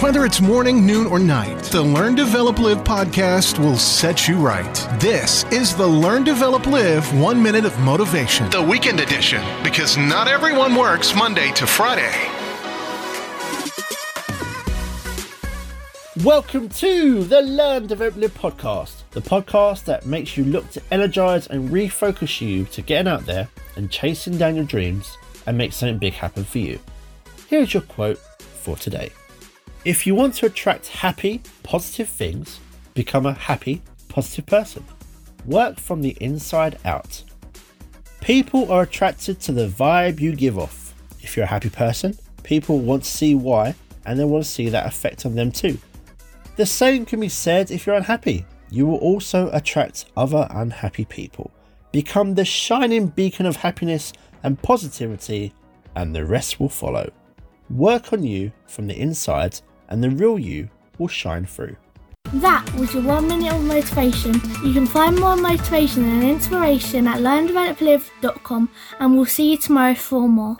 Whether it's morning, noon, or night, the Learn, Develop, Live podcast will set you right. This is the Learn, Develop, Live One Minute of Motivation, the weekend edition, because not everyone works Monday to Friday. Welcome to the Learn, Develop, Live podcast, the podcast that makes you look to energize and refocus you to getting out there and chasing down your dreams and make something big happen for you. Here's your quote for today. If you want to attract happy, positive things, become a happy, positive person. Work from the inside out. People are attracted to the vibe you give off. If you're a happy person, people want to see why and they want to see that effect on them too. The same can be said if you're unhappy. You will also attract other unhappy people. Become the shining beacon of happiness and positivity, and the rest will follow. Work on you from the inside, and the real you will shine through. That was your one minute of motivation. You can find more motivation and inspiration at learndeveloplive.com, and we'll see you tomorrow for more.